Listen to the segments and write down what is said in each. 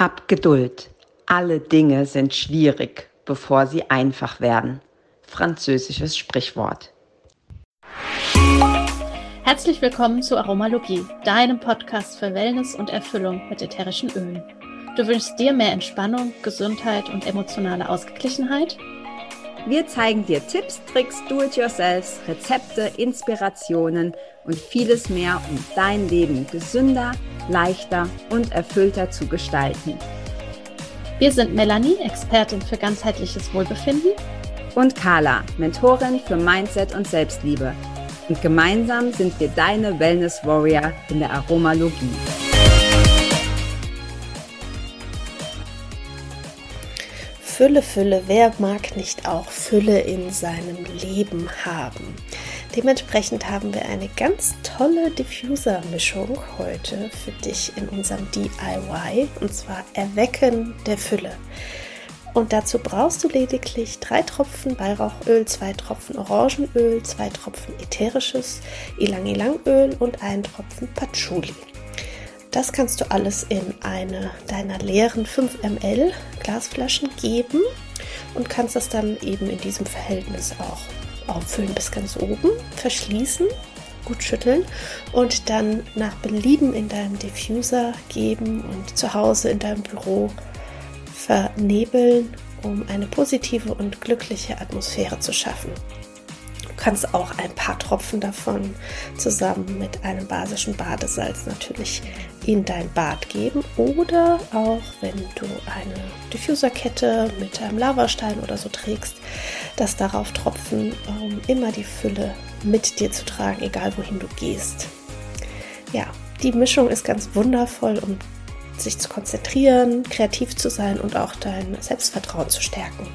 Hab Geduld. Alle Dinge sind schwierig, bevor sie einfach werden. Französisches Sprichwort. Herzlich willkommen zu Aromalogie, deinem Podcast für Wellness und Erfüllung mit ätherischen Ölen. Du wünschst dir mehr Entspannung, Gesundheit und emotionale Ausgeglichenheit? Wir zeigen dir Tipps, Tricks, Do-it-yourselfs, Rezepte, Inspirationen und vieles mehr, um dein Leben gesünder, leichter und erfüllter zu gestalten. Wir sind Melanie, Expertin für ganzheitliches Wohlbefinden. Und Carla, Mentorin für Mindset und Selbstliebe. Und gemeinsam sind wir deine Wellness Warrior in der Aromalogie. Fülle, Fülle, wer mag nicht auch Fülle in seinem Leben haben? Dementsprechend haben wir eine ganz tolle Diffuser-Mischung heute für dich in unserem DIY und zwar Erwecken der Fülle. Und dazu brauchst du lediglich drei Tropfen Weihrauchöl, zwei Tropfen Orangenöl, zwei Tropfen ätherisches Ilang-Ilang-Öl und einen Tropfen Patchouli. Das kannst du alles in eine deiner leeren 5 ml Glasflaschen geben und kannst das dann eben in diesem Verhältnis auch auffüllen bis ganz oben, verschließen, gut schütteln und dann nach Belieben in deinem Diffuser geben und zu Hause in deinem Büro vernebeln, um eine positive und glückliche Atmosphäre zu schaffen kannst auch ein paar Tropfen davon zusammen mit einem basischen Badesalz natürlich in dein Bad geben oder auch wenn du eine Diffuserkette mit einem Lavastein oder so trägst, das darauf tropfen, um immer die Fülle mit dir zu tragen, egal wohin du gehst. Ja, die Mischung ist ganz wundervoll, um sich zu konzentrieren, kreativ zu sein und auch dein Selbstvertrauen zu stärken,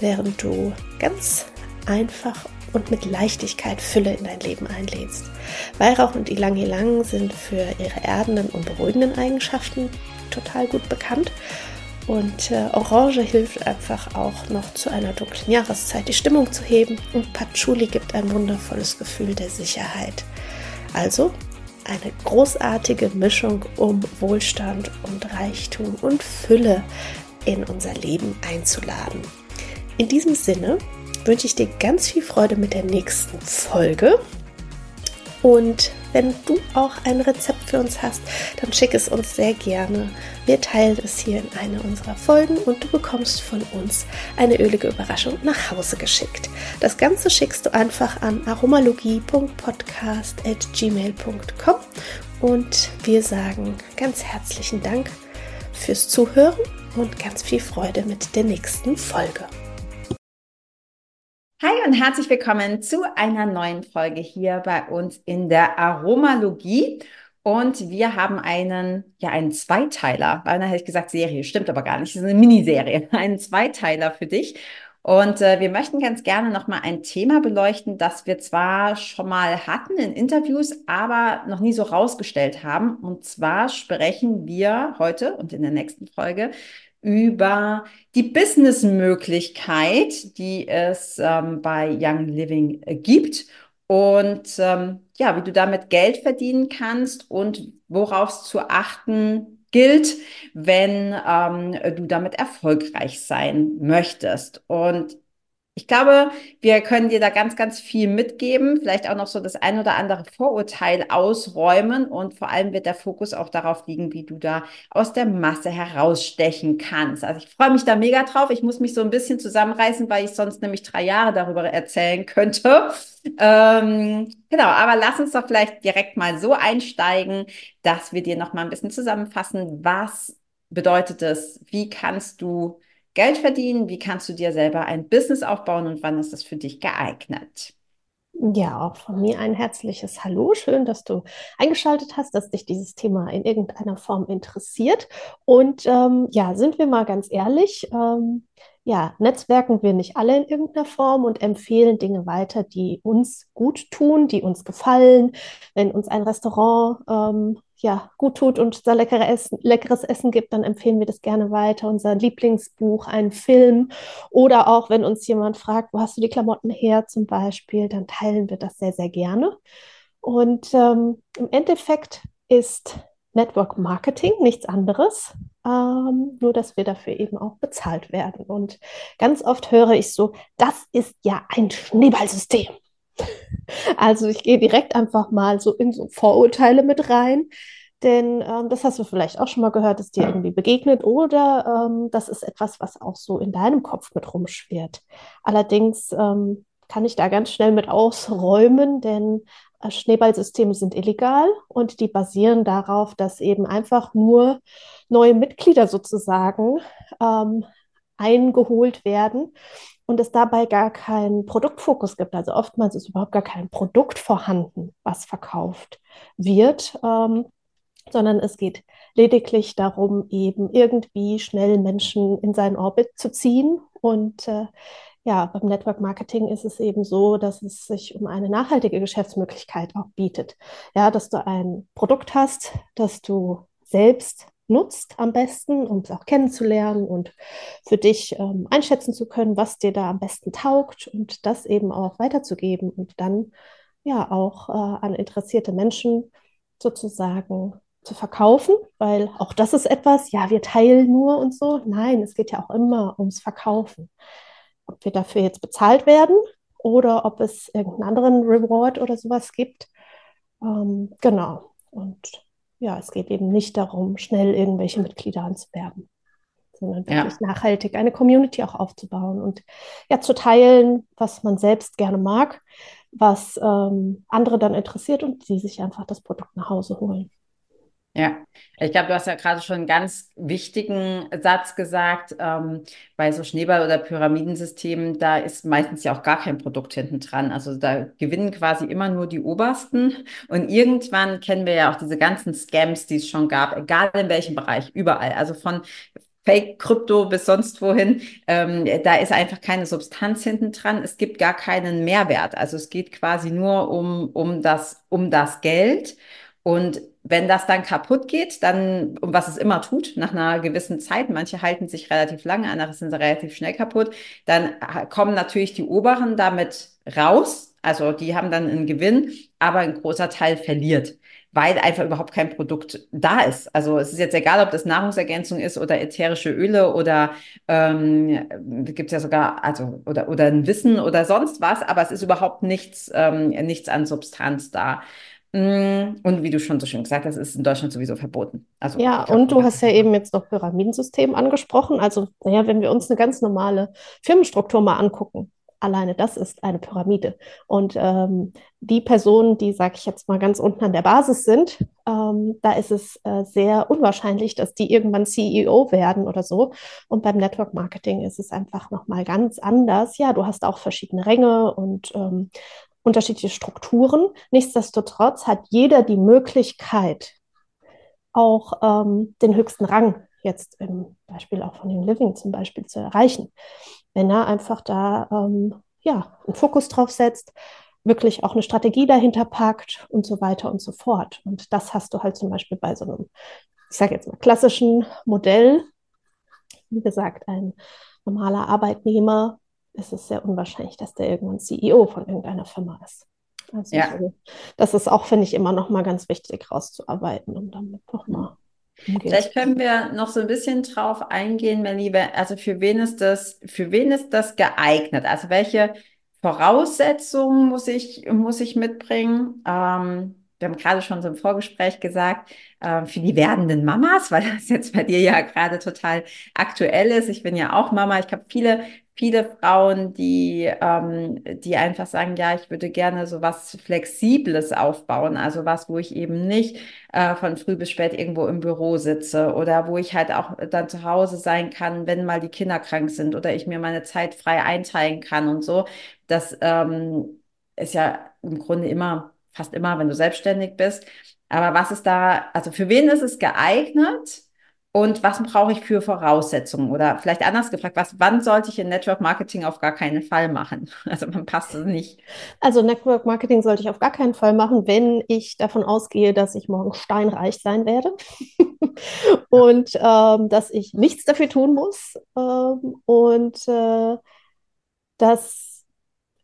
während du ganz einfach und mit Leichtigkeit Fülle in dein Leben einlädst. Weihrauch und Ilang Ilang sind für ihre erdenden und beruhigenden Eigenschaften total gut bekannt. Und äh, Orange hilft einfach auch noch zu einer dunklen Jahreszeit die Stimmung zu heben. Und Patchouli gibt ein wundervolles Gefühl der Sicherheit. Also eine großartige Mischung, um Wohlstand und Reichtum und Fülle in unser Leben einzuladen. In diesem Sinne wünsche ich dir ganz viel Freude mit der nächsten Folge. Und wenn du auch ein Rezept für uns hast, dann schick es uns sehr gerne. Wir teilen es hier in einer unserer Folgen und du bekommst von uns eine ölige Überraschung nach Hause geschickt. Das Ganze schickst du einfach an aromalogie.podcast.gmail.com und wir sagen ganz herzlichen Dank fürs Zuhören und ganz viel Freude mit der nächsten Folge. Hi und herzlich willkommen zu einer neuen Folge hier bei uns in der Aromalogie. Und wir haben einen, ja, einen Zweiteiler. Beinahe hätte ich gesagt Serie, stimmt aber gar nicht. Es ist eine Miniserie, einen Zweiteiler für dich. Und äh, wir möchten ganz gerne nochmal ein Thema beleuchten, das wir zwar schon mal hatten in Interviews, aber noch nie so rausgestellt haben. Und zwar sprechen wir heute und in der nächsten Folge über die Businessmöglichkeit, die es ähm, bei Young Living äh, gibt und ähm, ja, wie du damit Geld verdienen kannst und worauf es zu achten gilt, wenn ähm, du damit erfolgreich sein möchtest. Und ich glaube, wir können dir da ganz, ganz viel mitgeben, vielleicht auch noch so das ein oder andere Vorurteil ausräumen und vor allem wird der Fokus auch darauf liegen, wie du da aus der Masse herausstechen kannst. Also ich freue mich da mega drauf. Ich muss mich so ein bisschen zusammenreißen, weil ich sonst nämlich drei Jahre darüber erzählen könnte. Ähm, genau, aber lass uns doch vielleicht direkt mal so einsteigen, dass wir dir noch mal ein bisschen zusammenfassen, was bedeutet es, wie kannst du Geld verdienen? Wie kannst du dir selber ein Business aufbauen und wann ist das für dich geeignet? Ja, auch von mir ein herzliches Hallo. Schön, dass du eingeschaltet hast, dass dich dieses Thema in irgendeiner Form interessiert. Und ähm, ja, sind wir mal ganz ehrlich, ähm, ja, netzwerken wir nicht alle in irgendeiner Form und empfehlen Dinge weiter, die uns gut tun, die uns gefallen. Wenn uns ein Restaurant ähm, ja, gut tut und da leckere Essen, leckeres Essen gibt, dann empfehlen wir das gerne weiter. Unser Lieblingsbuch, einen Film oder auch wenn uns jemand fragt, wo hast du die Klamotten her zum Beispiel, dann teilen wir das sehr, sehr gerne. Und ähm, im Endeffekt ist Network Marketing, nichts anderes. Ähm, nur, dass wir dafür eben auch bezahlt werden. Und ganz oft höre ich so, das ist ja ein Schneeballsystem. Also ich gehe direkt einfach mal so in so Vorurteile mit rein. Denn ähm, das hast du vielleicht auch schon mal gehört, ist dir irgendwie begegnet oder ähm, das ist etwas, was auch so in deinem Kopf mit rumschwirrt. Allerdings ähm, kann ich da ganz schnell mit ausräumen, denn äh, Schneeballsysteme sind illegal und die basieren darauf, dass eben einfach nur neue Mitglieder sozusagen ähm, eingeholt werden und es dabei gar keinen Produktfokus gibt. Also oftmals ist überhaupt gar kein Produkt vorhanden, was verkauft wird, ähm, sondern es geht lediglich darum, eben irgendwie schnell Menschen in seinen Orbit zu ziehen und äh, ja, beim Network Marketing ist es eben so, dass es sich um eine nachhaltige Geschäftsmöglichkeit auch bietet. Ja, dass du ein Produkt hast, das du selbst nutzt am besten, um es auch kennenzulernen und für dich ähm, einschätzen zu können, was dir da am besten taugt und das eben auch weiterzugeben und dann ja auch äh, an interessierte Menschen sozusagen zu verkaufen, weil auch das ist etwas, ja, wir teilen nur und so. Nein, es geht ja auch immer ums Verkaufen ob wir dafür jetzt bezahlt werden oder ob es irgendeinen anderen Reward oder sowas gibt. Ähm, genau. Und ja, es geht eben nicht darum, schnell irgendwelche Mitglieder anzuwerben, sondern wirklich ja. nachhaltig eine Community auch aufzubauen und ja zu teilen, was man selbst gerne mag, was ähm, andere dann interessiert und sie sich einfach das Produkt nach Hause holen. Ja, ich glaube, du hast ja gerade schon einen ganz wichtigen Satz gesagt. Ähm, bei so Schneeball- oder Pyramidensystemen, da ist meistens ja auch gar kein Produkt hinten dran. Also da gewinnen quasi immer nur die Obersten. Und irgendwann kennen wir ja auch diese ganzen Scams, die es schon gab, egal in welchem Bereich, überall. Also von Fake-Krypto bis sonst wohin. Ähm, da ist einfach keine Substanz hinten dran. Es gibt gar keinen Mehrwert. Also es geht quasi nur um, um, das, um das Geld. Und wenn das dann kaputt geht, dann, um was es immer tut, nach einer gewissen Zeit, manche halten sich relativ lange, andere sind relativ schnell kaputt, dann kommen natürlich die Oberen damit raus. Also die haben dann einen Gewinn, aber ein großer Teil verliert, weil einfach überhaupt kein Produkt da ist. Also es ist jetzt egal, ob das Nahrungsergänzung ist oder ätherische Öle oder ähm, gibt es ja sogar, also oder, oder ein Wissen oder sonst was, aber es ist überhaupt nichts, ähm, nichts an Substanz da. Mm, und wie du schon so schön gesagt hast, ist in Deutschland sowieso verboten. Also, ja, und du hast ja eben jetzt noch Pyramidensystem angesprochen. Also, naja, wenn wir uns eine ganz normale Firmenstruktur mal angucken, alleine das ist eine Pyramide. Und ähm, die Personen, die, sage ich jetzt mal, ganz unten an der Basis sind, ähm, da ist es äh, sehr unwahrscheinlich, dass die irgendwann CEO werden oder so. Und beim Network Marketing ist es einfach nochmal ganz anders. Ja, du hast auch verschiedene Ränge und ähm, unterschiedliche Strukturen. Nichtsdestotrotz hat jeder die Möglichkeit, auch ähm, den höchsten Rang jetzt im Beispiel auch von Young Living zum Beispiel zu erreichen, wenn er einfach da ähm, ja, einen Fokus drauf setzt, wirklich auch eine Strategie dahinter packt und so weiter und so fort. Und das hast du halt zum Beispiel bei so einem, ich sage jetzt mal, klassischen Modell. Wie gesagt, ein normaler Arbeitnehmer ist es sehr unwahrscheinlich, dass der irgendwann CEO von irgendeiner Firma ist. Also ja. so, das ist auch, finde ich, immer noch mal ganz wichtig rauszuarbeiten und damit nochmal Vielleicht können wir noch so ein bisschen drauf eingehen, mein Liebe. Also für wen ist das, für wen ist das geeignet? Also welche Voraussetzungen muss ich, muss ich mitbringen? Ähm, wir haben gerade schon so im Vorgespräch gesagt, äh, für die werdenden Mamas, weil das jetzt bei dir ja gerade total aktuell ist. Ich bin ja auch Mama. Ich habe viele viele Frauen, die, ähm, die einfach sagen, ja, ich würde gerne so was Flexibles aufbauen, also was, wo ich eben nicht äh, von früh bis spät irgendwo im Büro sitze oder wo ich halt auch dann zu Hause sein kann, wenn mal die Kinder krank sind oder ich mir meine Zeit frei einteilen kann und so. Das ähm, ist ja im Grunde immer, fast immer, wenn du selbstständig bist. Aber was ist da, also für wen ist es geeignet? Und was brauche ich für Voraussetzungen? Oder vielleicht anders gefragt, was, wann sollte ich in Network Marketing auf gar keinen Fall machen? Also man passt es nicht. Also Network Marketing sollte ich auf gar keinen Fall machen, wenn ich davon ausgehe, dass ich morgen steinreich sein werde und ähm, dass ich nichts dafür tun muss ähm, und äh, dass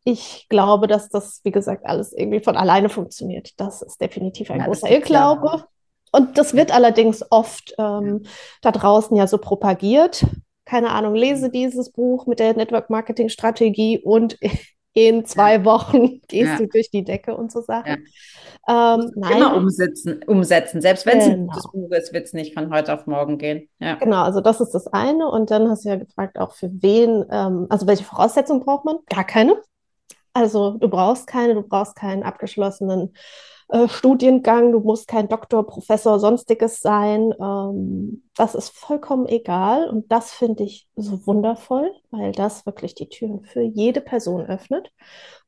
ich glaube, dass das, wie gesagt, alles irgendwie von alleine funktioniert. Das ist definitiv ein ja, großer Irrglaube. Und das wird allerdings oft ähm, da draußen ja so propagiert. Keine Ahnung, lese mhm. dieses Buch mit der Network Marketing Strategie und in zwei Wochen gehst ja. du durch die Decke und so Sachen. Ja. Ähm. Immer umsetzen, umsetzen. Selbst wenn es genau. ein gutes Buch ist, wird es nicht von heute auf morgen gehen. Ja. Genau, also das ist das eine. Und dann hast du ja gefragt, auch für wen, ähm, also welche Voraussetzungen braucht man? Gar keine. Also du brauchst keine, du brauchst keinen abgeschlossenen äh, Studiengang, du musst kein Doktor, Professor, sonstiges sein. Ähm, das ist vollkommen egal und das finde ich so wundervoll, weil das wirklich die Türen für jede Person öffnet.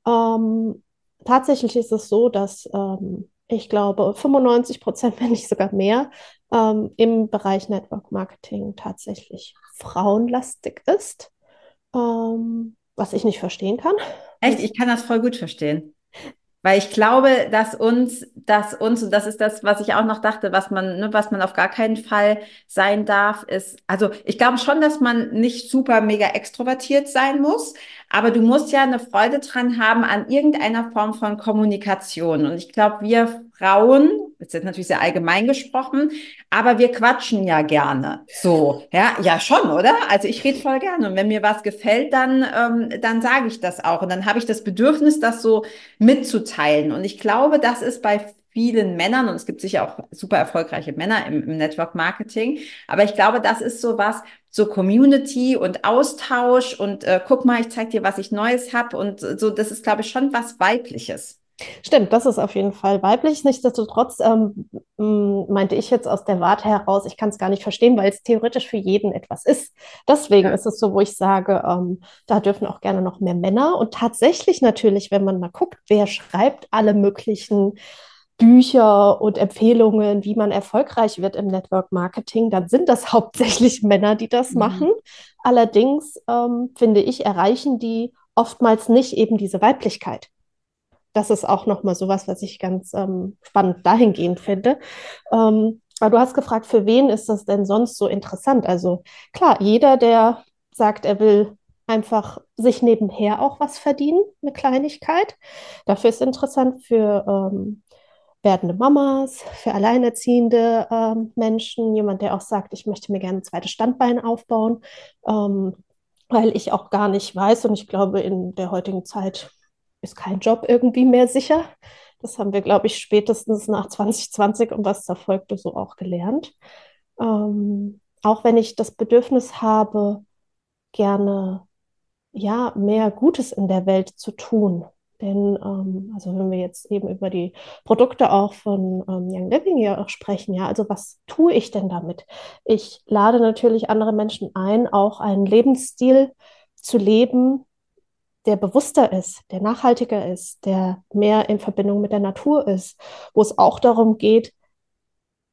Ähm, tatsächlich ist es so, dass ähm, ich glaube 95 Prozent, wenn nicht sogar mehr, ähm, im Bereich Network Marketing tatsächlich frauenlastig ist, ähm, was ich nicht verstehen kann. Echt, ich kann das voll gut verstehen. Weil ich glaube, dass uns, dass uns, und das ist das, was ich auch noch dachte, was man, ne, was man auf gar keinen Fall sein darf, ist, also ich glaube schon, dass man nicht super mega extrovertiert sein muss, aber du musst ja eine Freude dran haben an irgendeiner Form von Kommunikation. Und ich glaube, wir Frauen, das ist natürlich sehr allgemein gesprochen, aber wir quatschen ja gerne. So, ja, ja schon, oder? Also ich rede voll gerne. Und wenn mir was gefällt, dann, ähm, dann sage ich das auch. Und dann habe ich das Bedürfnis, das so mitzuteilen. Und ich glaube, das ist bei vielen Männern und es gibt sicher auch super erfolgreiche Männer im, im Network Marketing. Aber ich glaube, das ist so was, so Community und Austausch und äh, guck mal, ich zeig dir, was ich Neues habe und so, das ist, glaube ich, schon was Weibliches. Stimmt, das ist auf jeden Fall weiblich. Nichtsdestotrotz ähm, meinte ich jetzt aus der Warte heraus, ich kann es gar nicht verstehen, weil es theoretisch für jeden etwas ist. Deswegen ja. ist es so, wo ich sage, ähm, da dürfen auch gerne noch mehr Männer. Und tatsächlich natürlich, wenn man mal guckt, wer schreibt alle möglichen Bücher und Empfehlungen, wie man erfolgreich wird im Network Marketing, dann sind das hauptsächlich Männer, die das mhm. machen. Allerdings ähm, finde ich, erreichen die oftmals nicht eben diese Weiblichkeit das ist auch nochmal sowas, was ich ganz ähm, spannend dahingehend finde. Ähm, aber du hast gefragt, für wen ist das denn sonst so interessant? Also klar, jeder, der sagt, er will einfach sich nebenher auch was verdienen, eine Kleinigkeit. Dafür ist interessant für ähm, werdende Mamas, für alleinerziehende ähm, Menschen, jemand, der auch sagt, ich möchte mir gerne ein zweites Standbein aufbauen, ähm, weil ich auch gar nicht weiß und ich glaube, in der heutigen Zeit ist kein Job irgendwie mehr sicher. Das haben wir, glaube ich, spätestens nach 2020 und was da folgte so auch gelernt. Ähm, auch wenn ich das Bedürfnis habe, gerne ja mehr Gutes in der Welt zu tun. Denn, ähm, also wenn wir jetzt eben über die Produkte auch von ähm, Young Living hier auch sprechen, ja, also was tue ich denn damit? Ich lade natürlich andere Menschen ein, auch einen Lebensstil zu leben, der bewusster ist, der nachhaltiger ist, der mehr in Verbindung mit der Natur ist, wo es auch darum geht,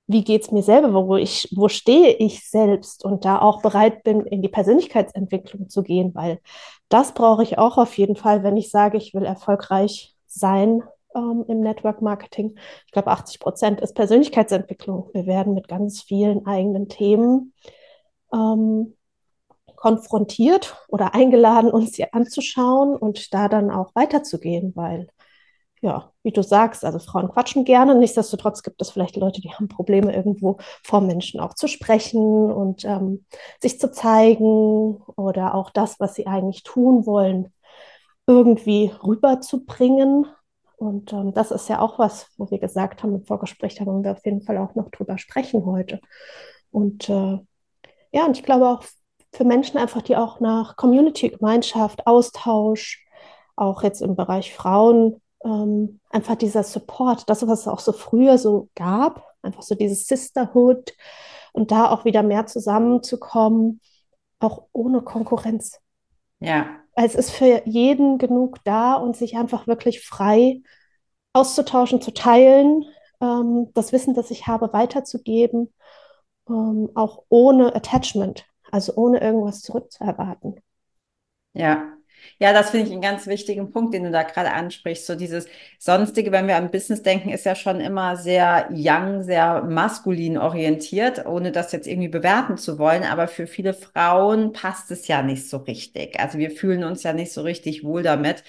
wie geht es mir selber, wo, ich, wo stehe ich selbst und da auch bereit bin, in die Persönlichkeitsentwicklung zu gehen, weil das brauche ich auch auf jeden Fall, wenn ich sage, ich will erfolgreich sein ähm, im Network Marketing. Ich glaube, 80 Prozent ist Persönlichkeitsentwicklung. Wir werden mit ganz vielen eigenen Themen ähm, konfrontiert oder eingeladen, uns sie anzuschauen und da dann auch weiterzugehen, weil, ja, wie du sagst, also Frauen quatschen gerne. Nichtsdestotrotz gibt es vielleicht Leute, die haben Probleme, irgendwo vor Menschen auch zu sprechen und ähm, sich zu zeigen oder auch das, was sie eigentlich tun wollen, irgendwie rüberzubringen. Und ähm, das ist ja auch was, wo wir gesagt haben im Vorgespräch, da wollen wir auf jeden Fall auch noch drüber sprechen heute. Und äh, ja, und ich glaube auch für Menschen einfach, die auch nach Community, Gemeinschaft, Austausch, auch jetzt im Bereich Frauen, ähm, einfach dieser Support, das, was es auch so früher so gab, einfach so dieses Sisterhood und da auch wieder mehr zusammenzukommen, auch ohne Konkurrenz. Ja. Es ist für jeden genug da und sich einfach wirklich frei auszutauschen, zu teilen, ähm, das Wissen, das ich habe, weiterzugeben, ähm, auch ohne Attachment. Also ohne irgendwas zurückzuerwarten. Ja, ja, das finde ich einen ganz wichtigen Punkt, den du da gerade ansprichst. So dieses Sonstige, wenn wir an Business denken, ist ja schon immer sehr young, sehr maskulin orientiert, ohne das jetzt irgendwie bewerten zu wollen. Aber für viele Frauen passt es ja nicht so richtig. Also wir fühlen uns ja nicht so richtig wohl damit,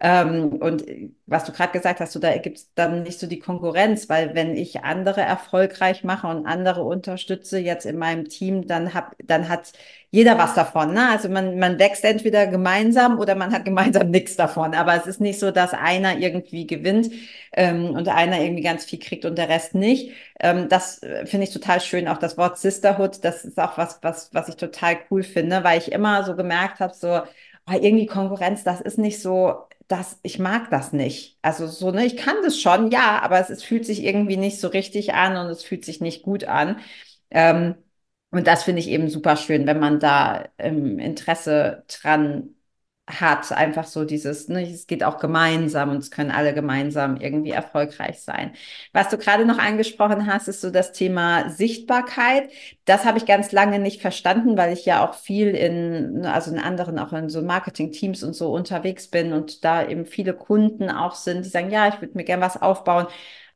Ähm, und was du gerade gesagt hast, so, da gibt es dann nicht so die Konkurrenz, weil wenn ich andere erfolgreich mache und andere unterstütze jetzt in meinem Team, dann, hab, dann hat jeder was davon. Ne? Also man, man wächst entweder gemeinsam oder man hat gemeinsam nichts davon. Aber es ist nicht so, dass einer irgendwie gewinnt ähm, und einer irgendwie ganz viel kriegt und der Rest nicht. Ähm, das äh, finde ich total schön. Auch das Wort Sisterhood, das ist auch was, was, was ich total cool finde, weil ich immer so gemerkt habe, so, oh, irgendwie Konkurrenz, das ist nicht so, das, ich mag das nicht. Also so, ne, ich kann das schon, ja, aber es, es fühlt sich irgendwie nicht so richtig an und es fühlt sich nicht gut an. Ähm, und das finde ich eben super schön, wenn man da ähm, Interesse dran hat, einfach so dieses, ne, es geht auch gemeinsam und es können alle gemeinsam irgendwie erfolgreich sein. Was du gerade noch angesprochen hast, ist so das Thema Sichtbarkeit. Das habe ich ganz lange nicht verstanden, weil ich ja auch viel in, ne, also in anderen, auch in so Marketing-Teams und so unterwegs bin und da eben viele Kunden auch sind, die sagen, ja, ich würde mir gern was aufbauen,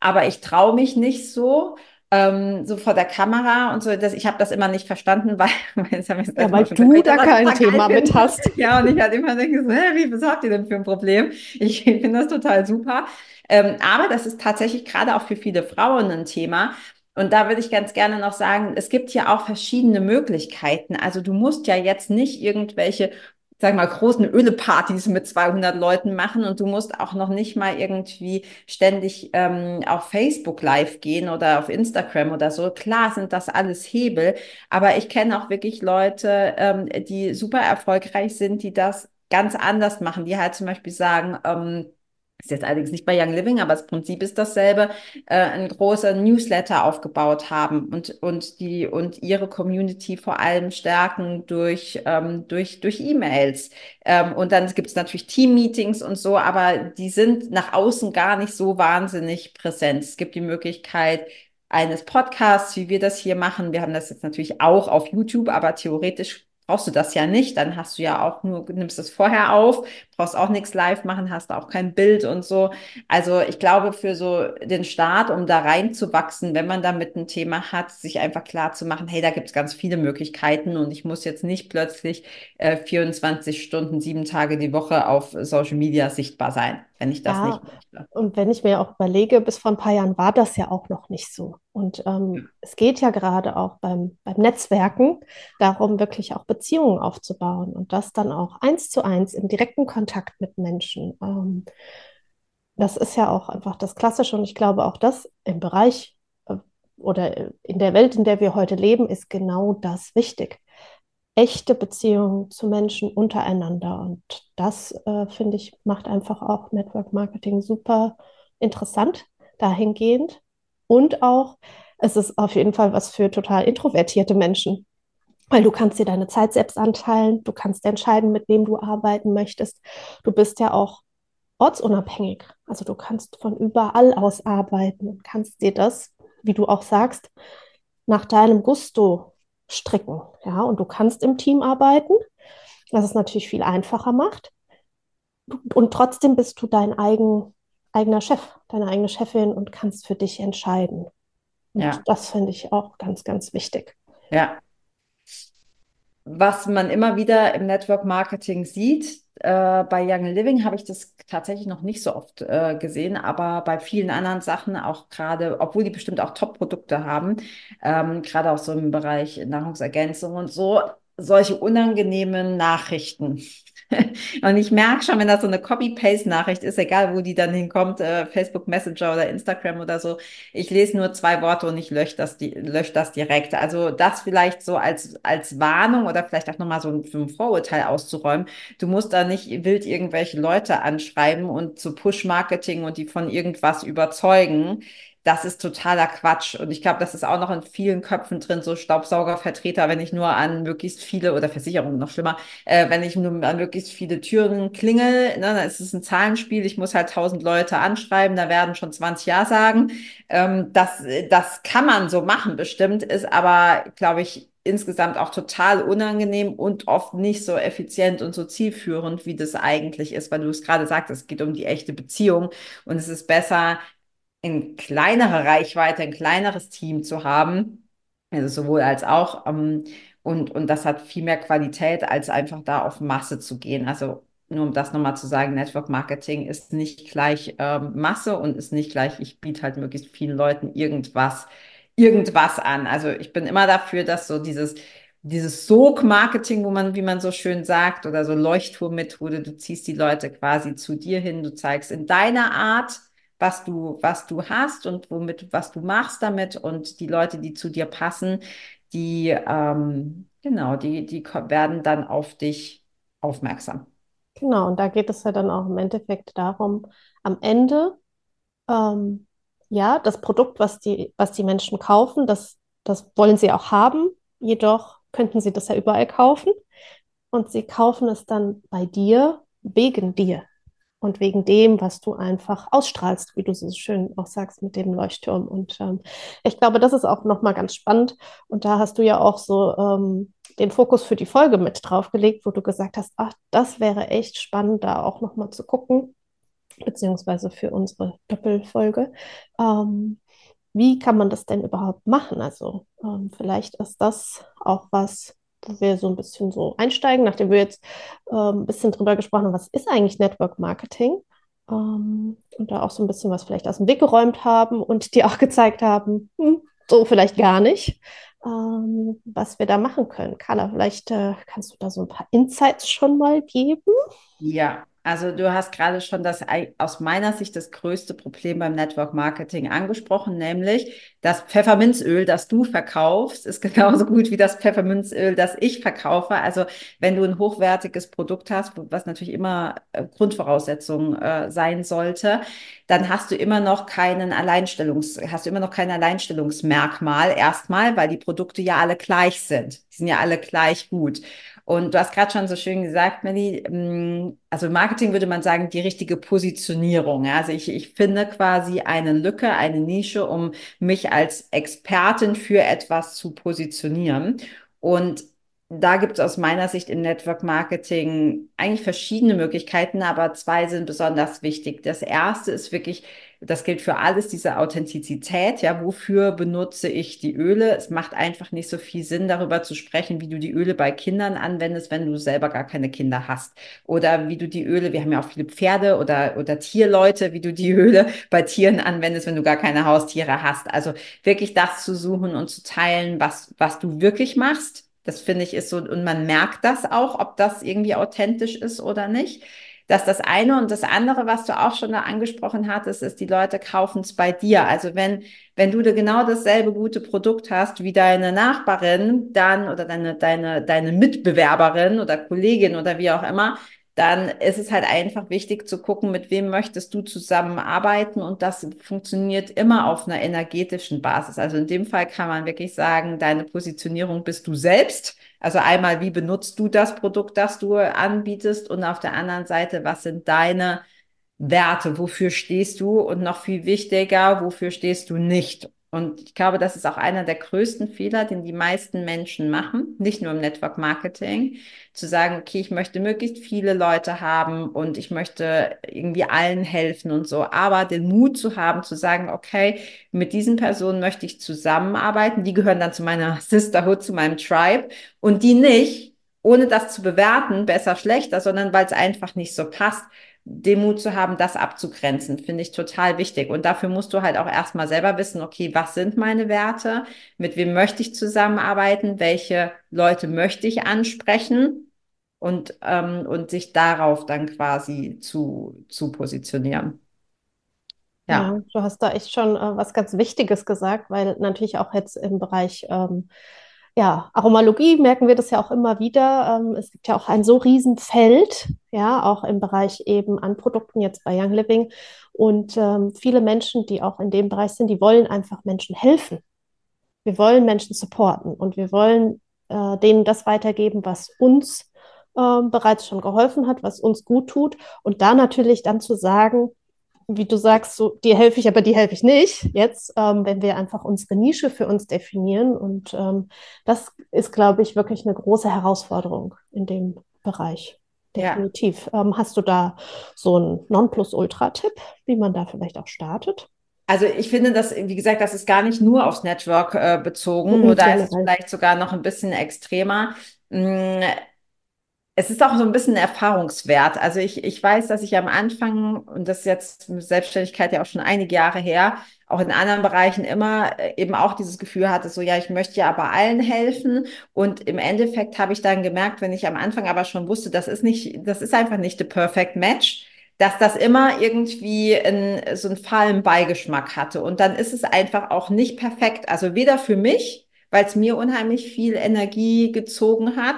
aber ich traue mich nicht so ähm, so vor der Kamera und so. Das, ich habe das immer nicht verstanden, weil, weil, ja, weil du da kein Thema mit hast. Ja, und ich halt immer denke, so, hä, wie, was habt ihr denn für ein Problem? Ich finde das total super. Ähm, aber das ist tatsächlich gerade auch für viele Frauen ein Thema. Und da würde ich ganz gerne noch sagen, es gibt ja auch verschiedene Möglichkeiten. Also du musst ja jetzt nicht irgendwelche sag mal, großen Ölepartys mit 200 Leuten machen und du musst auch noch nicht mal irgendwie ständig ähm, auf Facebook live gehen oder auf Instagram oder so. Klar sind das alles Hebel, aber ich kenne auch wirklich Leute, ähm, die super erfolgreich sind, die das ganz anders machen, die halt zum Beispiel sagen, ähm, ist jetzt allerdings nicht bei Young Living, aber das Prinzip ist dasselbe, äh, ein großer Newsletter aufgebaut haben und, und die und ihre Community vor allem stärken durch, ähm, durch, durch E-Mails. Ähm, und dann gibt es natürlich Team-Meetings und so, aber die sind nach außen gar nicht so wahnsinnig präsent. Es gibt die Möglichkeit, eines Podcasts, wie wir das hier machen. Wir haben das jetzt natürlich auch auf YouTube, aber theoretisch brauchst du das ja nicht. Dann hast du ja auch nur, nimmst es vorher auf, brauchst auch nichts live machen, hast auch kein Bild und so. Also ich glaube, für so den Start, um da reinzuwachsen, wenn man damit ein Thema hat, sich einfach klar zu machen, hey, da gibt es ganz viele Möglichkeiten und ich muss jetzt nicht plötzlich äh, 24 Stunden, sieben Tage die Woche auf Social Media sichtbar sein wenn ich das ja, nicht möchte. Und wenn ich mir auch überlege, bis vor ein paar Jahren war das ja auch noch nicht so. Und ähm, ja. es geht ja gerade auch beim, beim Netzwerken darum, wirklich auch Beziehungen aufzubauen und das dann auch eins zu eins im direkten Kontakt mit Menschen. Ähm, das ist ja auch einfach das Klassische und ich glaube auch das im Bereich äh, oder in der Welt, in der wir heute leben, ist genau das wichtig echte Beziehungen zu Menschen untereinander. Und das, äh, finde ich, macht einfach auch Network Marketing super interessant dahingehend. Und auch, es ist auf jeden Fall was für total introvertierte Menschen. Weil du kannst dir deine Zeit selbst anteilen, du kannst entscheiden, mit wem du arbeiten möchtest. Du bist ja auch ortsunabhängig. Also du kannst von überall aus arbeiten und kannst dir das, wie du auch sagst, nach deinem Gusto stricken. Ja, und du kannst im Team arbeiten, was es natürlich viel einfacher macht. Und trotzdem bist du dein eigen, eigener Chef, deine eigene Chefin und kannst für dich entscheiden. Und ja. das finde ich auch ganz, ganz wichtig. Ja. Was man immer wieder im Network Marketing sieht, äh, bei Young Living habe ich das tatsächlich noch nicht so oft äh, gesehen, aber bei vielen anderen Sachen auch gerade, obwohl die bestimmt auch Top-Produkte haben, ähm, gerade auch so im Bereich Nahrungsergänzung und so, solche unangenehmen Nachrichten. und ich merke schon, wenn das so eine Copy-Paste-Nachricht ist, egal wo die dann hinkommt, äh, Facebook Messenger oder Instagram oder so, ich lese nur zwei Worte und ich lösche das, die, das direkt. Also das vielleicht so als, als Warnung oder vielleicht auch nochmal so ein Vorurteil auszuräumen. Du musst da nicht wild irgendwelche Leute anschreiben und zu Push-Marketing und die von irgendwas überzeugen das ist totaler Quatsch. Und ich glaube, das ist auch noch in vielen Köpfen drin, so Staubsaugervertreter, wenn ich nur an möglichst viele, oder Versicherungen noch schlimmer, äh, wenn ich nur an möglichst viele Türen klingel, ne, dann ist es ein Zahlenspiel, ich muss halt tausend Leute anschreiben, da werden schon 20 Ja sagen. Ähm, das, das kann man so machen, bestimmt, ist aber, glaube ich, insgesamt auch total unangenehm und oft nicht so effizient und so zielführend, wie das eigentlich ist, weil du es gerade sagst, es geht um die echte Beziehung und es ist besser, in kleinere Reichweite, ein kleineres Team zu haben, also sowohl als auch. Ähm, und, und das hat viel mehr Qualität, als einfach da auf Masse zu gehen. Also nur um das nochmal zu sagen, Network Marketing ist nicht gleich ähm, Masse und ist nicht gleich, ich biete halt möglichst vielen Leuten irgendwas, irgendwas an. Also ich bin immer dafür, dass so dieses, dieses Sog-Marketing, wo man, wie man so schön sagt, oder so Leuchtturmmethode, du ziehst die Leute quasi zu dir hin, du zeigst in deiner Art, was du, was du hast und womit, was du machst damit. Und die Leute, die zu dir passen, die, ähm, genau, die, die werden dann auf dich aufmerksam. Genau, und da geht es ja dann auch im Endeffekt darum, am Ende, ähm, ja, das Produkt, was die, was die Menschen kaufen, das, das wollen sie auch haben, jedoch könnten sie das ja überall kaufen. Und sie kaufen es dann bei dir wegen dir und wegen dem, was du einfach ausstrahlst, wie du so schön auch sagst mit dem Leuchtturm. Und ähm, ich glaube, das ist auch nochmal ganz spannend. Und da hast du ja auch so ähm, den Fokus für die Folge mit draufgelegt, wo du gesagt hast, ach, das wäre echt spannend, da auch nochmal zu gucken, beziehungsweise für unsere Doppelfolge. Ähm, wie kann man das denn überhaupt machen? Also ähm, vielleicht ist das auch was, wo wir so ein bisschen so einsteigen, nachdem wir jetzt äh, ein bisschen drüber gesprochen haben, was ist eigentlich Network Marketing? Ähm, und da auch so ein bisschen was vielleicht aus dem Weg geräumt haben und dir auch gezeigt haben, hm, so vielleicht gar nicht, ähm, was wir da machen können. Carla, vielleicht äh, kannst du da so ein paar Insights schon mal geben? Ja, also du hast gerade schon das aus meiner Sicht das größte Problem beim Network Marketing angesprochen, nämlich das Pfefferminzöl, das du verkaufst, ist genauso gut wie das Pfefferminzöl, das ich verkaufe. Also wenn du ein hochwertiges Produkt hast, was natürlich immer äh, Grundvoraussetzung äh, sein sollte, dann hast du immer noch keinen Alleinstellungs, hast du immer noch kein Alleinstellungsmerkmal erstmal, weil die Produkte ja alle gleich sind. Die sind ja alle gleich gut. Und du hast gerade schon so schön gesagt, Melly, mm, also Marketing würde man sagen, die richtige Positionierung. Also ich, ich finde quasi eine Lücke, eine Nische, um mich als Expertin für etwas zu positionieren. Und da gibt es aus meiner Sicht im Network Marketing eigentlich verschiedene Möglichkeiten, aber zwei sind besonders wichtig. Das erste ist wirklich das gilt für alles, diese Authentizität. Ja, wofür benutze ich die Öle? Es macht einfach nicht so viel Sinn, darüber zu sprechen, wie du die Öle bei Kindern anwendest, wenn du selber gar keine Kinder hast. Oder wie du die Öle, wir haben ja auch viele Pferde oder, oder Tierleute, wie du die Öle bei Tieren anwendest, wenn du gar keine Haustiere hast. Also wirklich das zu suchen und zu teilen, was, was du wirklich machst. Das finde ich ist so, und man merkt das auch, ob das irgendwie authentisch ist oder nicht. Das ist das eine. Und das andere, was du auch schon da angesprochen hattest, ist, die Leute kaufen es bei dir. Also wenn, wenn du da genau dasselbe gute Produkt hast wie deine Nachbarin, dann oder deine, deine, deine Mitbewerberin oder Kollegin oder wie auch immer, dann ist es halt einfach wichtig zu gucken, mit wem möchtest du zusammenarbeiten und das funktioniert immer auf einer energetischen Basis. Also in dem Fall kann man wirklich sagen, deine Positionierung bist du selbst also einmal, wie benutzt du das Produkt, das du anbietest? Und auf der anderen Seite, was sind deine Werte, wofür stehst du? Und noch viel wichtiger, wofür stehst du nicht. Und ich glaube, das ist auch einer der größten Fehler, den die meisten Menschen machen, nicht nur im Network Marketing, zu sagen, okay, ich möchte möglichst viele Leute haben und ich möchte irgendwie allen helfen und so, aber den Mut zu haben, zu sagen, okay, mit diesen Personen möchte ich zusammenarbeiten, die gehören dann zu meiner Sisterhood, zu meinem Tribe. Und die nicht, ohne das zu bewerten, besser, schlechter, sondern weil es einfach nicht so passt, den Mut zu haben, das abzugrenzen, finde ich total wichtig. Und dafür musst du halt auch erstmal selber wissen, okay, was sind meine Werte? Mit wem möchte ich zusammenarbeiten? Welche Leute möchte ich ansprechen? Und, ähm, und sich darauf dann quasi zu, zu positionieren. Ja. ja du hast da echt schon äh, was ganz Wichtiges gesagt, weil natürlich auch jetzt im Bereich ähm, ja, Aromalogie merken wir das ja auch immer wieder. Ähm, es gibt ja auch ein so Riesenfeld, ja, auch im Bereich eben an Produkten jetzt bei Young Living. Und ähm, viele Menschen, die auch in dem Bereich sind, die wollen einfach Menschen helfen. Wir wollen Menschen supporten und wir wollen äh, denen das weitergeben, was uns äh, bereits schon geholfen hat, was uns gut tut. Und da natürlich dann zu sagen, wie du sagst, so, dir helfe ich, aber die helfe ich nicht jetzt, ähm, wenn wir einfach unsere Nische für uns definieren. Und ähm, das ist, glaube ich, wirklich eine große Herausforderung in dem Bereich. Definitiv. Ja. Ähm, hast du da so einen Nonplusultra-Tipp, wie man da vielleicht auch startet? Also ich finde das, wie gesagt, das ist gar nicht nur aufs Network äh, bezogen, mhm, oder ist es vielleicht sogar noch ein bisschen extremer. Es ist auch so ein bisschen Erfahrungswert. Also ich, ich weiß, dass ich am Anfang, und das ist jetzt Selbstständigkeit ja auch schon einige Jahre her, auch in anderen Bereichen immer äh, eben auch dieses Gefühl hatte, so ja, ich möchte ja aber allen helfen. Und im Endeffekt habe ich dann gemerkt, wenn ich am Anfang aber schon wusste, das ist nicht, das ist einfach nicht the perfect match, dass das immer irgendwie in, so einen fahlen Beigeschmack hatte. Und dann ist es einfach auch nicht perfekt. Also weder für mich, weil es mir unheimlich viel Energie gezogen hat,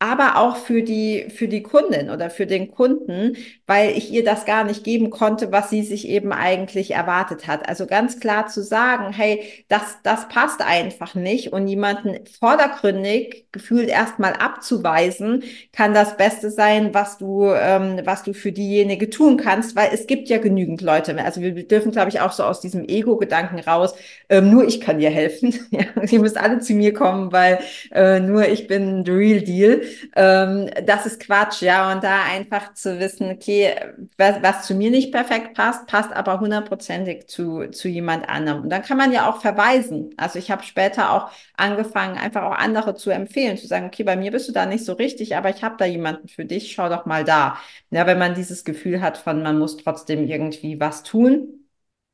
aber auch für die, für die Kundin oder für den Kunden, weil ich ihr das gar nicht geben konnte, was sie sich eben eigentlich erwartet hat. Also ganz klar zu sagen, hey, das, das passt einfach nicht und jemanden vordergründig gefühlt erstmal abzuweisen, kann das Beste sein, was du, ähm, was du für diejenige tun kannst, weil es gibt ja genügend Leute. Also wir dürfen, glaube ich, auch so aus diesem Ego-Gedanken raus, ähm, nur ich kann dir helfen. ja, ihr müsst alle zu mir kommen, weil äh, nur ich bin the real deal ähm, das ist Quatsch, ja. Und da einfach zu wissen, okay, was, was zu mir nicht perfekt passt, passt aber hundertprozentig zu, zu jemand anderem. Und dann kann man ja auch verweisen. Also ich habe später auch angefangen, einfach auch andere zu empfehlen, zu sagen, okay, bei mir bist du da nicht so richtig, aber ich habe da jemanden für dich, schau doch mal da. Ja, wenn man dieses Gefühl hat von, man muss trotzdem irgendwie was tun.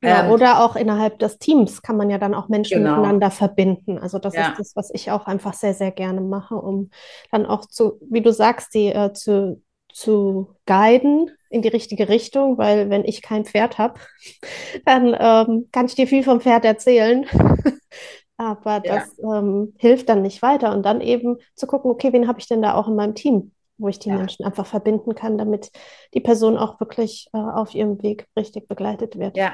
Ja, ähm, oder auch innerhalb des Teams kann man ja dann auch Menschen genau. miteinander verbinden. Also das ja. ist das, was ich auch einfach sehr, sehr gerne mache, um dann auch zu, wie du sagst, die äh, zu, zu guiden in die richtige Richtung, weil wenn ich kein Pferd habe, dann ähm, kann ich dir viel vom Pferd erzählen. Aber das ja. ähm, hilft dann nicht weiter. Und dann eben zu gucken, okay, wen habe ich denn da auch in meinem Team? Wo ich die ja. Menschen einfach verbinden kann, damit die Person auch wirklich äh, auf ihrem Weg richtig begleitet wird. Ja,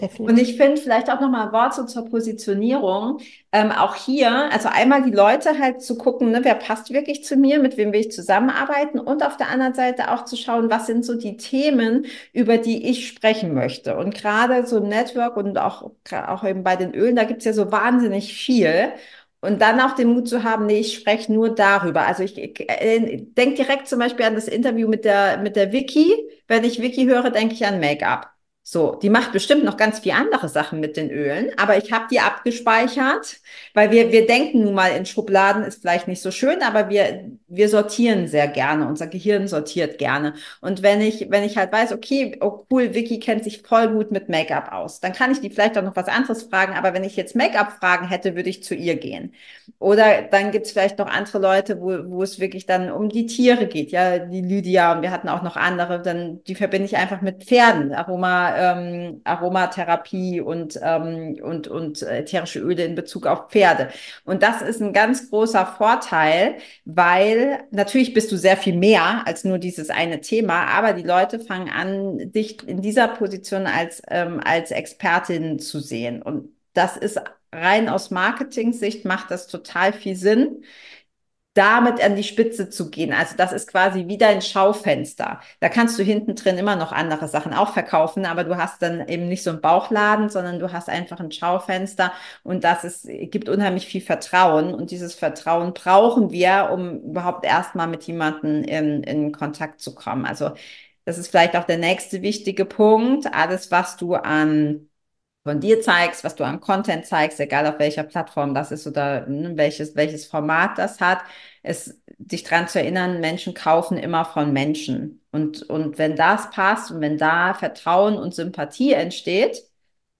definitiv. Und ich finde vielleicht auch nochmal ein Wort so zur Positionierung. Ähm, auch hier, also einmal die Leute halt zu gucken, ne, wer passt wirklich zu mir, mit wem will ich zusammenarbeiten und auf der anderen Seite auch zu schauen, was sind so die Themen, über die ich sprechen möchte. Und gerade so im Network und auch, auch eben bei den Ölen, da gibt es ja so wahnsinnig viel. Und dann auch den Mut zu haben, nee, ich spreche nur darüber. Also ich, ich äh, denke direkt zum Beispiel an das Interview mit der, mit der Vicky. Wenn ich Vicky höre, denke ich an Make-up. So, die macht bestimmt noch ganz viel andere Sachen mit den Ölen, aber ich habe die abgespeichert, weil wir, wir denken nun mal in Schubladen, ist vielleicht nicht so schön, aber wir, wir sortieren sehr gerne. Unser Gehirn sortiert gerne. Und wenn ich, wenn ich halt weiß, okay, oh cool, Vicky kennt sich voll gut mit Make-up aus, dann kann ich die vielleicht auch noch was anderes fragen, aber wenn ich jetzt Make-up-Fragen hätte, würde ich zu ihr gehen. Oder dann gibt's vielleicht noch andere Leute, wo, wo es wirklich dann um die Tiere geht, ja, die Lydia und wir hatten auch noch andere, dann die verbinde ich einfach mit Pferden, Aroma ähm, Aromatherapie und, ähm, und, und ätherische Öle in Bezug auf Pferde. Und das ist ein ganz großer Vorteil, weil natürlich bist du sehr viel mehr als nur dieses eine Thema, aber die Leute fangen an, dich in dieser Position als, ähm, als Expertin zu sehen. Und das ist rein aus Marketing-Sicht macht das total viel Sinn damit an die Spitze zu gehen. Also das ist quasi wie dein Schaufenster. Da kannst du hinten drin immer noch andere Sachen auch verkaufen, aber du hast dann eben nicht so einen Bauchladen, sondern du hast einfach ein Schaufenster und das ist, gibt unheimlich viel Vertrauen und dieses Vertrauen brauchen wir, um überhaupt erstmal mit jemandem in, in Kontakt zu kommen. Also das ist vielleicht auch der nächste wichtige Punkt. Alles, was du an von dir zeigst, was du an Content zeigst, egal auf welcher Plattform das ist oder ne, welches, welches Format das hat, es, dich dran zu erinnern, Menschen kaufen immer von Menschen. Und, und wenn das passt und wenn da Vertrauen und Sympathie entsteht,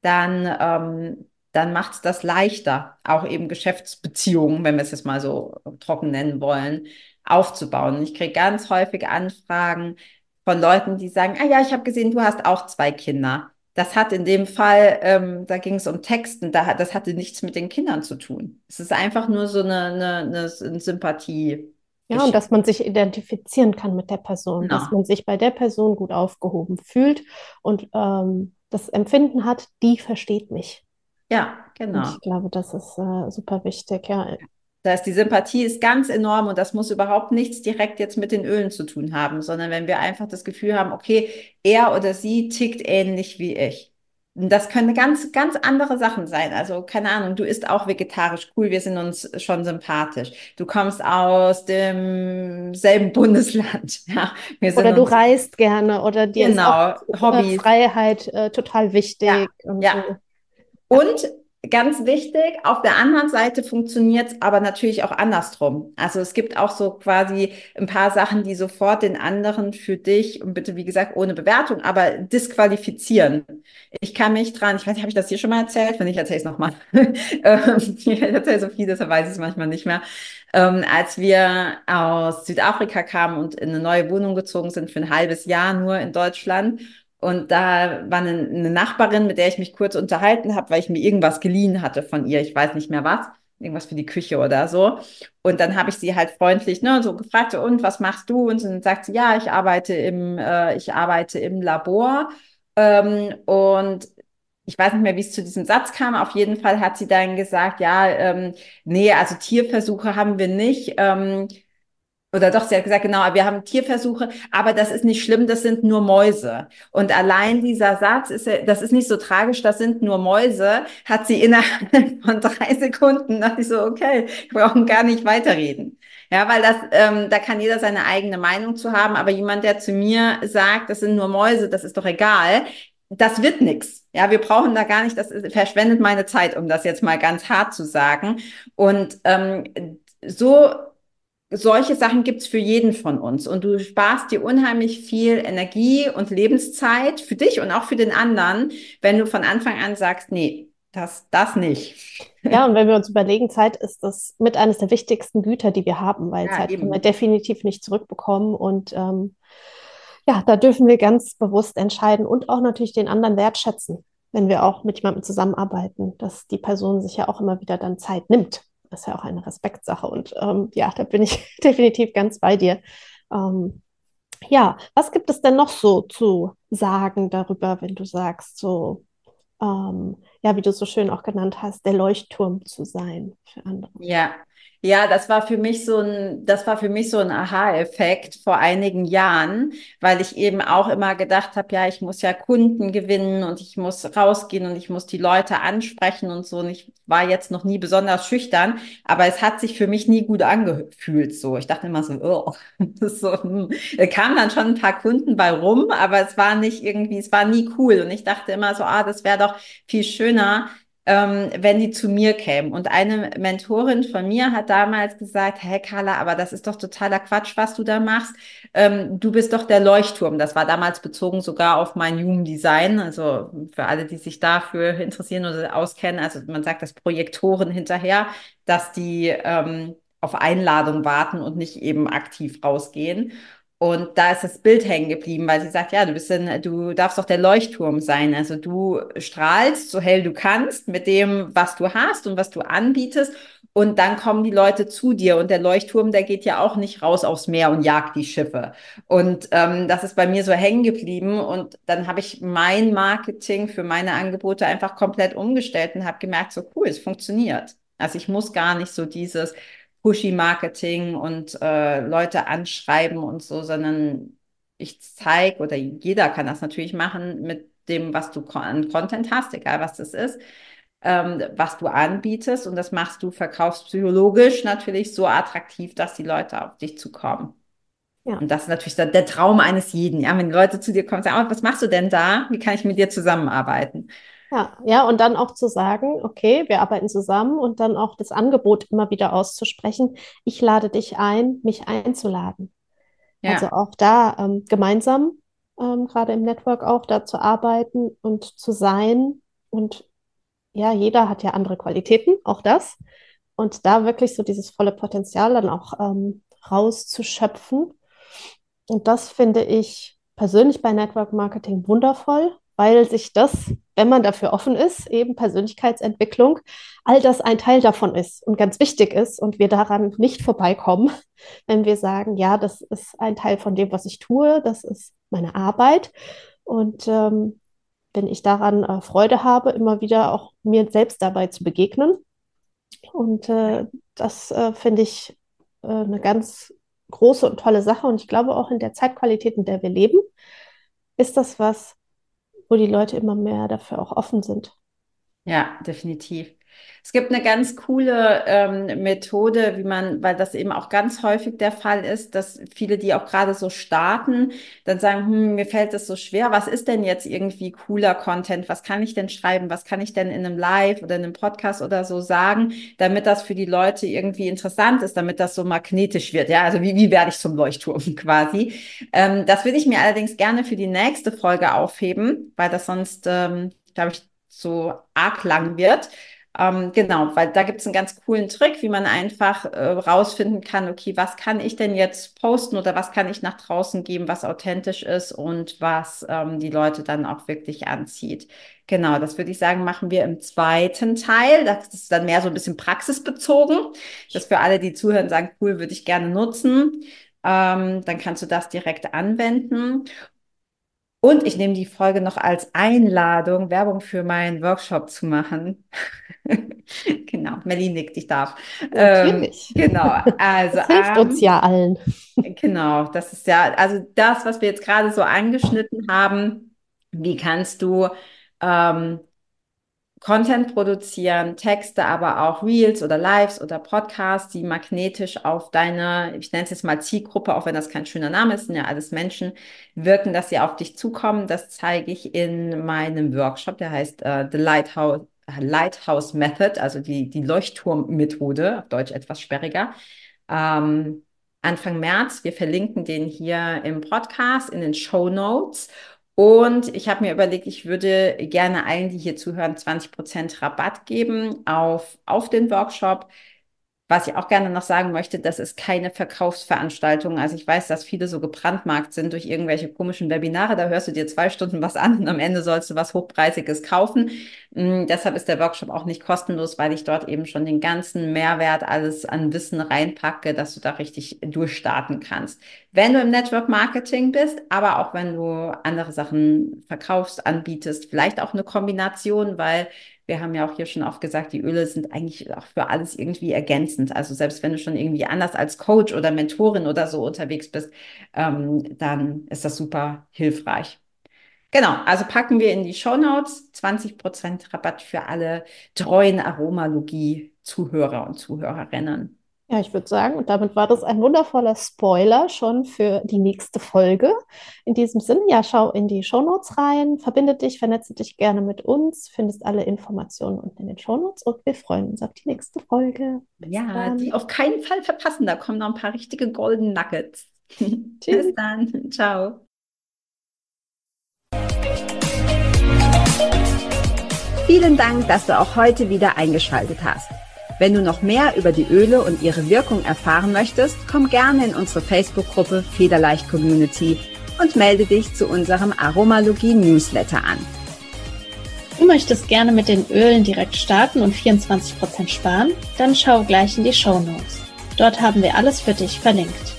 dann, ähm, dann macht es das leichter, auch eben Geschäftsbeziehungen, wenn wir es jetzt mal so trocken nennen wollen, aufzubauen. Ich kriege ganz häufig Anfragen von Leuten, die sagen, ah ja, ich habe gesehen, du hast auch zwei Kinder. Das hat in dem Fall, ähm, da ging es um Texten, da, das hatte nichts mit den Kindern zu tun. Es ist einfach nur so eine, eine, eine, Sympathie. Ja, und dass man sich identifizieren kann mit der Person, genau. dass man sich bei der Person gut aufgehoben fühlt und ähm, das Empfinden hat, die versteht mich. Ja, genau. Und ich glaube, das ist äh, super wichtig, ja. Das heißt, die Sympathie ist ganz enorm und das muss überhaupt nichts direkt jetzt mit den Ölen zu tun haben, sondern wenn wir einfach das Gefühl haben, okay, er oder sie tickt ähnlich wie ich. Und das können ganz, ganz andere Sachen sein. Also, keine Ahnung, du isst auch vegetarisch. Cool, wir sind uns schon sympathisch. Du kommst aus demselben Bundesland. Ja, oder du reist gerne oder dir genau, ist auch Hobbys. Freiheit äh, total wichtig. Ja, und, ja. So. und ganz wichtig. Auf der anderen Seite funktioniert es aber natürlich auch andersrum. Also es gibt auch so quasi ein paar Sachen, die sofort den anderen für dich und bitte, wie gesagt, ohne Bewertung, aber disqualifizieren. Ich kann mich dran, ich weiß nicht, habe ich das hier schon mal erzählt? Wenn nicht, erzähle ich es nochmal. Ähm, ich erzähle so viel, deshalb weiß ich es manchmal nicht mehr. Ähm, als wir aus Südafrika kamen und in eine neue Wohnung gezogen sind für ein halbes Jahr nur in Deutschland und da war eine, eine Nachbarin, mit der ich mich kurz unterhalten habe, weil ich mir irgendwas geliehen hatte von ihr. Ich weiß nicht mehr was. Irgendwas für die Küche oder so. Und dann habe ich sie halt freundlich ne, so gefragt, und was machst du? Und dann sagt sie, ja, ich arbeite im, äh, ich arbeite im Labor. Ähm, und ich weiß nicht mehr, wie es zu diesem Satz kam. Auf jeden Fall hat sie dann gesagt, ja, ähm, nee, also Tierversuche haben wir nicht. Ähm, oder doch, sie hat gesagt, genau, wir haben Tierversuche, aber das ist nicht schlimm, das sind nur Mäuse. Und allein dieser Satz ist, das ist nicht so tragisch, das sind nur Mäuse, hat sie innerhalb von drei Sekunden, dachte ich so, okay, wir brauchen gar nicht weiterreden. Ja, weil das, ähm, da kann jeder seine eigene Meinung zu haben, aber jemand, der zu mir sagt, das sind nur Mäuse, das ist doch egal, das wird nix. Ja, wir brauchen da gar nicht, das verschwendet meine Zeit, um das jetzt mal ganz hart zu sagen. Und ähm, so solche Sachen gibt's für jeden von uns und du sparst dir unheimlich viel Energie und Lebenszeit für dich und auch für den anderen, wenn du von Anfang an sagst, nee, das, das nicht. Ja, und wenn wir uns überlegen, Zeit ist das mit eines der wichtigsten Güter, die wir haben, weil ja, Zeit eben. können wir definitiv nicht zurückbekommen und ähm, ja, da dürfen wir ganz bewusst entscheiden und auch natürlich den anderen wertschätzen, wenn wir auch mit jemandem zusammenarbeiten, dass die Person sich ja auch immer wieder dann Zeit nimmt ist ja auch eine Respektsache. Und ähm, ja, da bin ich definitiv ganz bei dir. Ähm, ja, was gibt es denn noch so zu sagen darüber, wenn du sagst, so, ähm, ja, wie du so schön auch genannt hast, der Leuchtturm zu sein für andere? Ja, ja, das war für mich so ein, das war für mich so ein Aha-Effekt vor einigen Jahren, weil ich eben auch immer gedacht habe, ja, ich muss ja Kunden gewinnen und ich muss rausgehen und ich muss die Leute ansprechen und so. Und ich war jetzt noch nie besonders schüchtern, aber es hat sich für mich nie gut angefühlt. So, ich dachte immer so, oh, so, hm. kamen dann schon ein paar Kunden bei rum, aber es war nicht irgendwie, es war nie cool. Und ich dachte immer so, ah, das wäre doch viel schöner, ähm, wenn die zu mir kämen. Und eine Mentorin von mir hat damals gesagt, hey Carla, aber das ist doch totaler Quatsch, was du da machst. Ähm, du bist doch der Leuchtturm. Das war damals bezogen sogar auf mein Human Design. Also für alle, die sich dafür interessieren oder auskennen. Also man sagt das Projektoren hinterher, dass die ähm, auf Einladung warten und nicht eben aktiv rausgehen. Und da ist das Bild hängen geblieben, weil sie sagt, ja, du bist ein, du darfst doch der Leuchtturm sein. Also du strahlst so hell du kannst mit dem, was du hast und was du anbietest. Und dann kommen die Leute zu dir. Und der Leuchtturm, der geht ja auch nicht raus aufs Meer und jagt die Schiffe. Und ähm, das ist bei mir so hängen geblieben. Und dann habe ich mein Marketing für meine Angebote einfach komplett umgestellt und habe gemerkt, so cool, es funktioniert. Also ich muss gar nicht so dieses, Pushy-Marketing und äh, Leute anschreiben und so, sondern ich zeige oder jeder kann das natürlich machen mit dem, was du an Content hast, egal was das ist, ähm, was du anbietest und das machst du verkaufspsychologisch natürlich so attraktiv, dass die Leute auf dich zukommen. Ja. Und das ist natürlich der, der Traum eines jeden. Ja, wenn Leute zu dir kommen und sagen, oh, was machst du denn da? Wie kann ich mit dir zusammenarbeiten? Ja, ja, und dann auch zu sagen, okay, wir arbeiten zusammen und dann auch das Angebot immer wieder auszusprechen. Ich lade dich ein, mich einzuladen. Ja. Also auch da ähm, gemeinsam, ähm, gerade im Network auch, da zu arbeiten und zu sein. Und ja, jeder hat ja andere Qualitäten, auch das. Und da wirklich so dieses volle Potenzial dann auch ähm, rauszuschöpfen. Und das finde ich persönlich bei Network Marketing wundervoll, weil sich das, wenn man dafür offen ist, eben Persönlichkeitsentwicklung, all das ein Teil davon ist und ganz wichtig ist und wir daran nicht vorbeikommen, wenn wir sagen, ja, das ist ein Teil von dem, was ich tue, das ist meine Arbeit und ähm, wenn ich daran äh, Freude habe, immer wieder auch mir selbst dabei zu begegnen. Und äh, das äh, finde ich äh, eine ganz große und tolle Sache. Und ich glaube auch in der Zeitqualität, in der wir leben, ist das was, wo die Leute immer mehr dafür auch offen sind. Ja, definitiv. Es gibt eine ganz coole ähm, Methode, wie man, weil das eben auch ganz häufig der Fall ist, dass viele, die auch gerade so starten, dann sagen, hm, mir fällt das so schwer. Was ist denn jetzt irgendwie cooler Content? Was kann ich denn schreiben? Was kann ich denn in einem Live oder in einem Podcast oder so sagen, damit das für die Leute irgendwie interessant ist, damit das so magnetisch wird? Ja, also wie, wie werde ich zum Leuchtturm quasi? Ähm, das würde ich mir allerdings gerne für die nächste Folge aufheben, weil das sonst, ähm, glaube ich, so arg lang wird. Ähm, genau, weil da gibt es einen ganz coolen Trick, wie man einfach äh, rausfinden kann, okay, was kann ich denn jetzt posten oder was kann ich nach draußen geben, was authentisch ist und was ähm, die Leute dann auch wirklich anzieht. Genau, das würde ich sagen, machen wir im zweiten Teil. Das ist dann mehr so ein bisschen praxisbezogen. Das für alle, die zuhören, sagen, cool, würde ich gerne nutzen. Ähm, dann kannst du das direkt anwenden. Und ich nehme die Folge noch als Einladung, Werbung für meinen Workshop zu machen. genau, Melly nickt, ich darf. Natürlich. Ähm, genau, also. Das hilft ähm, uns ja allen. Genau, das ist ja, also das, was wir jetzt gerade so angeschnitten haben, wie kannst du ähm, Content produzieren, Texte, aber auch Reels oder Lives oder Podcasts, die magnetisch auf deine, ich nenne es jetzt mal Zielgruppe, auch wenn das kein schöner Name ist, sind ja alles Menschen, wirken, dass sie auf dich zukommen. Das zeige ich in meinem Workshop, der heißt uh, The Lighthouse, Lighthouse Method, also die, die Leuchtturm-Methode, auf Deutsch etwas sperriger. Ähm, Anfang März. Wir verlinken den hier im Podcast in den Show Notes. Und ich habe mir überlegt, ich würde gerne allen, die hier zuhören, 20% Rabatt geben auf, auf den Workshop. Was ich auch gerne noch sagen möchte, das ist keine Verkaufsveranstaltung. Also ich weiß, dass viele so gebrandmarkt sind durch irgendwelche komischen Webinare. Da hörst du dir zwei Stunden was an und am Ende sollst du was Hochpreisiges kaufen. Mm, deshalb ist der Workshop auch nicht kostenlos, weil ich dort eben schon den ganzen Mehrwert, alles an Wissen reinpacke, dass du da richtig durchstarten kannst. Wenn du im Network Marketing bist, aber auch wenn du andere Sachen verkaufst, anbietest, vielleicht auch eine Kombination, weil wir haben ja auch hier schon oft gesagt, die Öle sind eigentlich auch für alles irgendwie ergänzend. Also selbst wenn du schon irgendwie anders als Coach oder Mentorin oder so unterwegs bist, ähm, dann ist das super hilfreich. Genau, also packen wir in die Show Notes 20% Rabatt für alle treuen Aromalogie-Zuhörer und Zuhörerinnen. Ja, ich würde sagen, und damit war das ein wundervoller Spoiler schon für die nächste Folge. In diesem Sinne, ja, schau in die Shownotes rein, verbinde dich, vernetze dich gerne mit uns, findest alle Informationen unten in den Shownotes und wir freuen uns auf die nächste Folge. Bis ja, dann. die auf keinen Fall verpassen, da kommen noch ein paar richtige Golden Nuggets. Tschüss. Bis dann, ciao. Vielen Dank, dass du auch heute wieder eingeschaltet hast. Wenn du noch mehr über die Öle und ihre Wirkung erfahren möchtest, komm gerne in unsere Facebook-Gruppe Federleicht Community und melde dich zu unserem Aromalogie Newsletter an. Du möchtest gerne mit den Ölen direkt starten und 24% sparen? Dann schau gleich in die Show Notes. Dort haben wir alles für dich verlinkt.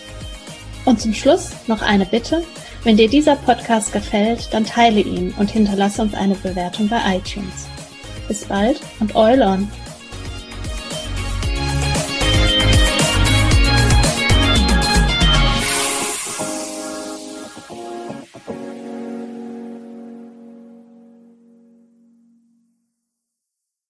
Und zum Schluss noch eine Bitte. Wenn dir dieser Podcast gefällt, dann teile ihn und hinterlasse uns eine Bewertung bei iTunes. Bis bald und Eulon!